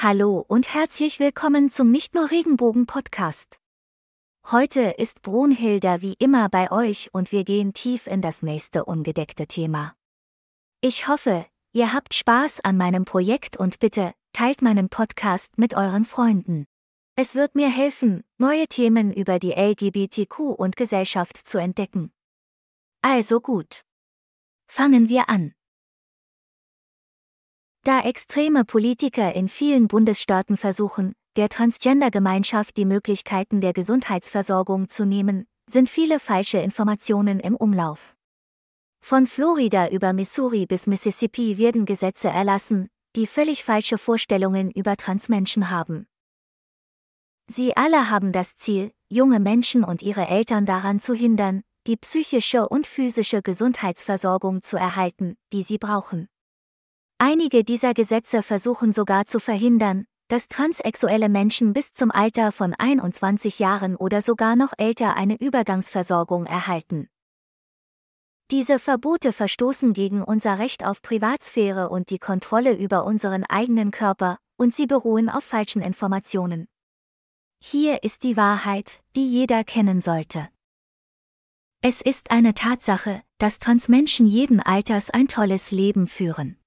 Hallo und herzlich willkommen zum Nicht nur Regenbogen Podcast. Heute ist Brunhilda wie immer bei euch und wir gehen tief in das nächste ungedeckte Thema. Ich hoffe, ihr habt Spaß an meinem Projekt und bitte teilt meinen Podcast mit euren Freunden. Es wird mir helfen, neue Themen über die LGBTQ und Gesellschaft zu entdecken. Also gut. Fangen wir an. Da extreme Politiker in vielen Bundesstaaten versuchen, der Transgender-Gemeinschaft die Möglichkeiten der Gesundheitsversorgung zu nehmen, sind viele falsche Informationen im Umlauf. Von Florida über Missouri bis Mississippi werden Gesetze erlassen, die völlig falsche Vorstellungen über Transmenschen haben. Sie alle haben das Ziel, junge Menschen und ihre Eltern daran zu hindern, die psychische und physische Gesundheitsversorgung zu erhalten, die sie brauchen. Einige dieser Gesetze versuchen sogar zu verhindern, dass transsexuelle Menschen bis zum Alter von 21 Jahren oder sogar noch älter eine Übergangsversorgung erhalten. Diese Verbote verstoßen gegen unser Recht auf Privatsphäre und die Kontrolle über unseren eigenen Körper, und sie beruhen auf falschen Informationen. Hier ist die Wahrheit, die jeder kennen sollte. Es ist eine Tatsache, dass Transmenschen jeden Alters ein tolles Leben führen.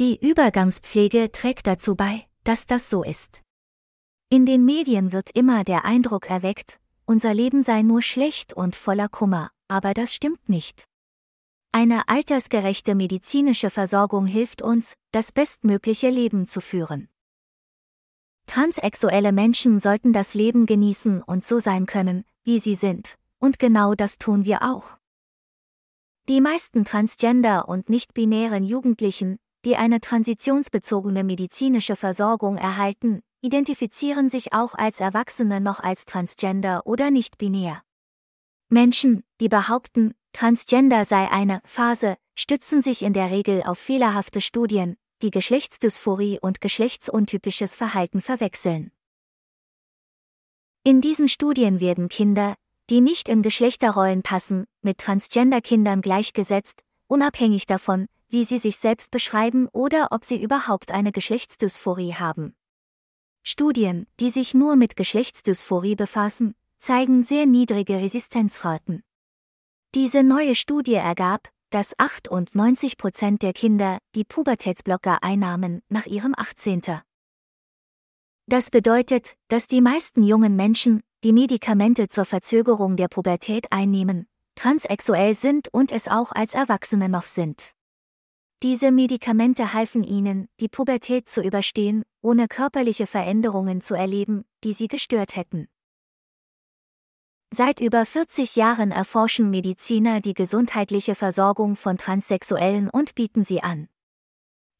Die Übergangspflege trägt dazu bei, dass das so ist. In den Medien wird immer der Eindruck erweckt, unser Leben sei nur schlecht und voller Kummer, aber das stimmt nicht. Eine altersgerechte medizinische Versorgung hilft uns, das bestmögliche Leben zu führen. Transsexuelle Menschen sollten das Leben genießen und so sein können, wie sie sind, und genau das tun wir auch. Die meisten Transgender und nicht-binären Jugendlichen, die eine transitionsbezogene medizinische Versorgung erhalten, identifizieren sich auch als Erwachsene noch als Transgender oder nicht binär. Menschen, die behaupten, Transgender sei eine Phase, stützen sich in der Regel auf fehlerhafte Studien, die Geschlechtsdysphorie und geschlechtsuntypisches Verhalten verwechseln. In diesen Studien werden Kinder, die nicht in Geschlechterrollen passen, mit Transgender-Kindern gleichgesetzt, unabhängig davon, wie sie sich selbst beschreiben oder ob sie überhaupt eine Geschlechtsdysphorie haben. Studien, die sich nur mit Geschlechtsdysphorie befassen, zeigen sehr niedrige Resistenzraten. Diese neue Studie ergab, dass 98 Prozent der Kinder, die Pubertätsblocker einnahmen, nach ihrem 18. Das bedeutet, dass die meisten jungen Menschen, die Medikamente zur Verzögerung der Pubertät einnehmen, transsexuell sind und es auch als Erwachsene noch sind. Diese Medikamente halfen ihnen, die Pubertät zu überstehen, ohne körperliche Veränderungen zu erleben, die sie gestört hätten. Seit über 40 Jahren erforschen Mediziner die gesundheitliche Versorgung von Transsexuellen und bieten sie an.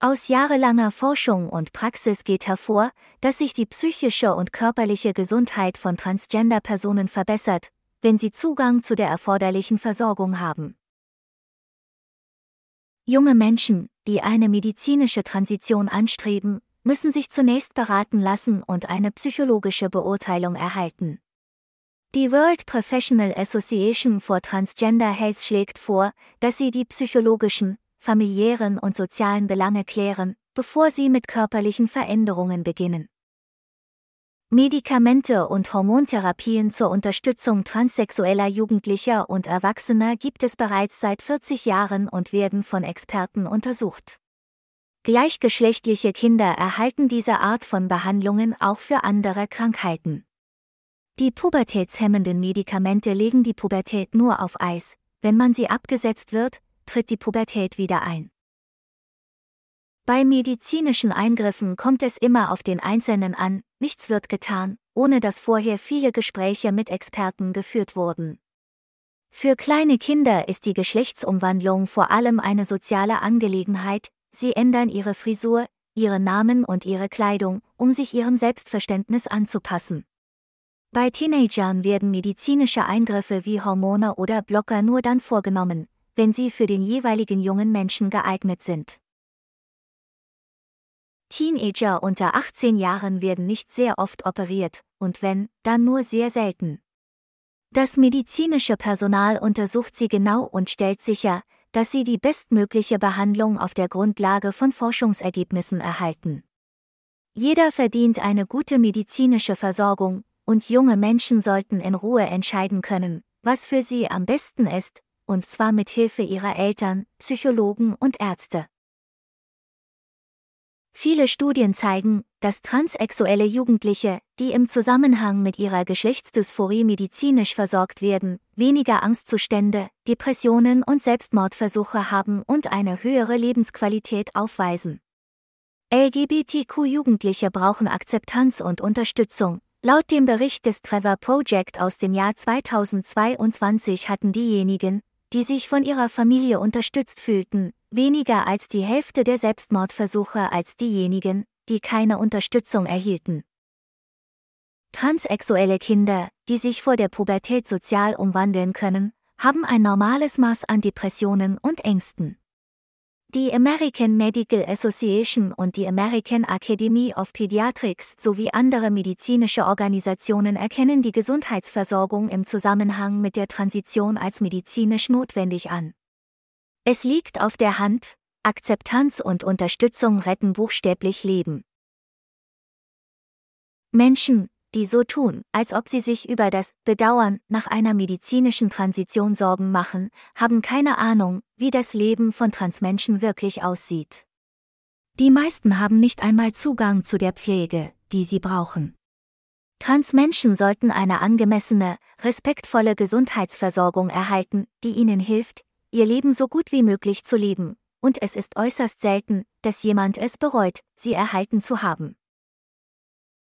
Aus jahrelanger Forschung und Praxis geht hervor, dass sich die psychische und körperliche Gesundheit von Transgender-Personen verbessert, wenn sie Zugang zu der erforderlichen Versorgung haben. Junge Menschen, die eine medizinische Transition anstreben, müssen sich zunächst beraten lassen und eine psychologische Beurteilung erhalten. Die World Professional Association for Transgender Health schlägt vor, dass sie die psychologischen, familiären und sozialen Belange klären, bevor sie mit körperlichen Veränderungen beginnen. Medikamente und Hormontherapien zur Unterstützung transsexueller Jugendlicher und Erwachsener gibt es bereits seit 40 Jahren und werden von Experten untersucht. Gleichgeschlechtliche Kinder erhalten diese Art von Behandlungen auch für andere Krankheiten. Die pubertätshemmenden Medikamente legen die Pubertät nur auf Eis, wenn man sie abgesetzt wird, tritt die Pubertät wieder ein. Bei medizinischen Eingriffen kommt es immer auf den Einzelnen an, nichts wird getan, ohne dass vorher viele Gespräche mit Experten geführt wurden. Für kleine Kinder ist die Geschlechtsumwandlung vor allem eine soziale Angelegenheit, sie ändern ihre Frisur, ihre Namen und ihre Kleidung, um sich ihrem Selbstverständnis anzupassen. Bei Teenagern werden medizinische Eingriffe wie Hormone oder Blocker nur dann vorgenommen, wenn sie für den jeweiligen jungen Menschen geeignet sind. Teenager unter 18 Jahren werden nicht sehr oft operiert, und wenn, dann nur sehr selten. Das medizinische Personal untersucht sie genau und stellt sicher, dass sie die bestmögliche Behandlung auf der Grundlage von Forschungsergebnissen erhalten. Jeder verdient eine gute medizinische Versorgung, und junge Menschen sollten in Ruhe entscheiden können, was für sie am besten ist, und zwar mit Hilfe ihrer Eltern, Psychologen und Ärzte. Viele Studien zeigen, dass transsexuelle Jugendliche, die im Zusammenhang mit ihrer Geschlechtsdysphorie medizinisch versorgt werden, weniger Angstzustände, Depressionen und Selbstmordversuche haben und eine höhere Lebensqualität aufweisen. LGBTQ-Jugendliche brauchen Akzeptanz und Unterstützung. Laut dem Bericht des Trevor Project aus dem Jahr 2022 hatten diejenigen, die sich von ihrer Familie unterstützt fühlten, weniger als die Hälfte der Selbstmordversuche als diejenigen, die keine Unterstützung erhielten. Transsexuelle Kinder, die sich vor der Pubertät sozial umwandeln können, haben ein normales Maß an Depressionen und Ängsten. Die American Medical Association und die American Academy of Pediatrics sowie andere medizinische Organisationen erkennen die Gesundheitsversorgung im Zusammenhang mit der Transition als medizinisch notwendig an. Es liegt auf der Hand, Akzeptanz und Unterstützung retten buchstäblich Leben. Menschen, die so tun, als ob sie sich über das Bedauern nach einer medizinischen Transition Sorgen machen, haben keine Ahnung, wie das Leben von Transmenschen wirklich aussieht. Die meisten haben nicht einmal Zugang zu der Pflege, die sie brauchen. Transmenschen sollten eine angemessene, respektvolle Gesundheitsversorgung erhalten, die ihnen hilft, ihr Leben so gut wie möglich zu leben, und es ist äußerst selten, dass jemand es bereut, sie erhalten zu haben.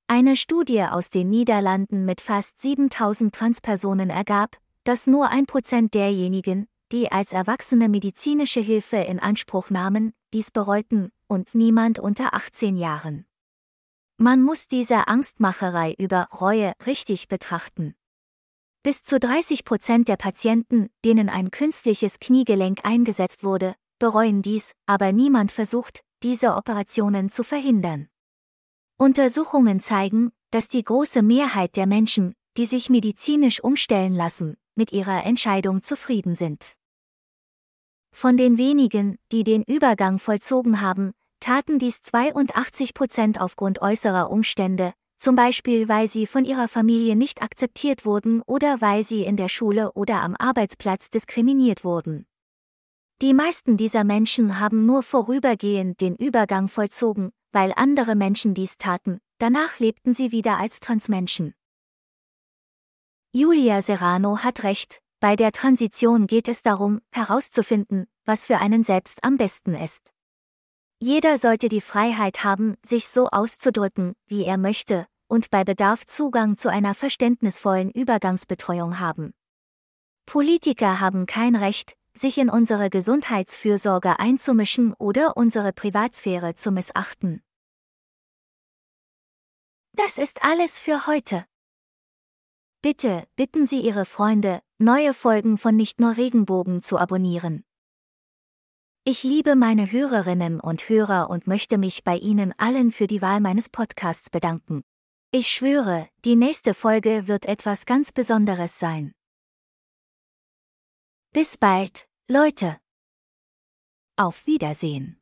Eine Studie aus den Niederlanden mit fast 7000 Transpersonen ergab, dass nur ein Prozent derjenigen, die als Erwachsene medizinische Hilfe in Anspruch nahmen, dies bereuten, und niemand unter 18 Jahren. Man muss diese Angstmacherei über Reue richtig betrachten. Bis zu 30 Prozent der Patienten, denen ein künstliches Kniegelenk eingesetzt wurde, bereuen dies, aber niemand versucht, diese Operationen zu verhindern. Untersuchungen zeigen, dass die große Mehrheit der Menschen, die sich medizinisch umstellen lassen, mit ihrer Entscheidung zufrieden sind. Von den wenigen, die den Übergang vollzogen haben, taten dies 82 Prozent aufgrund äußerer Umstände, zum Beispiel weil sie von ihrer Familie nicht akzeptiert wurden oder weil sie in der Schule oder am Arbeitsplatz diskriminiert wurden. Die meisten dieser Menschen haben nur vorübergehend den Übergang vollzogen, weil andere Menschen dies taten, danach lebten sie wieder als Transmenschen. Julia Serrano hat recht, bei der Transition geht es darum, herauszufinden, was für einen selbst am besten ist. Jeder sollte die Freiheit haben, sich so auszudrücken, wie er möchte, und bei Bedarf Zugang zu einer verständnisvollen Übergangsbetreuung haben. Politiker haben kein Recht, sich in unsere Gesundheitsfürsorge einzumischen oder unsere Privatsphäre zu missachten. Das ist alles für heute. Bitte bitten Sie Ihre Freunde, neue Folgen von Nicht nur Regenbogen zu abonnieren. Ich liebe meine Hörerinnen und Hörer und möchte mich bei Ihnen allen für die Wahl meines Podcasts bedanken. Ich schwöre, die nächste Folge wird etwas ganz Besonderes sein. Bis bald, Leute. Auf Wiedersehen.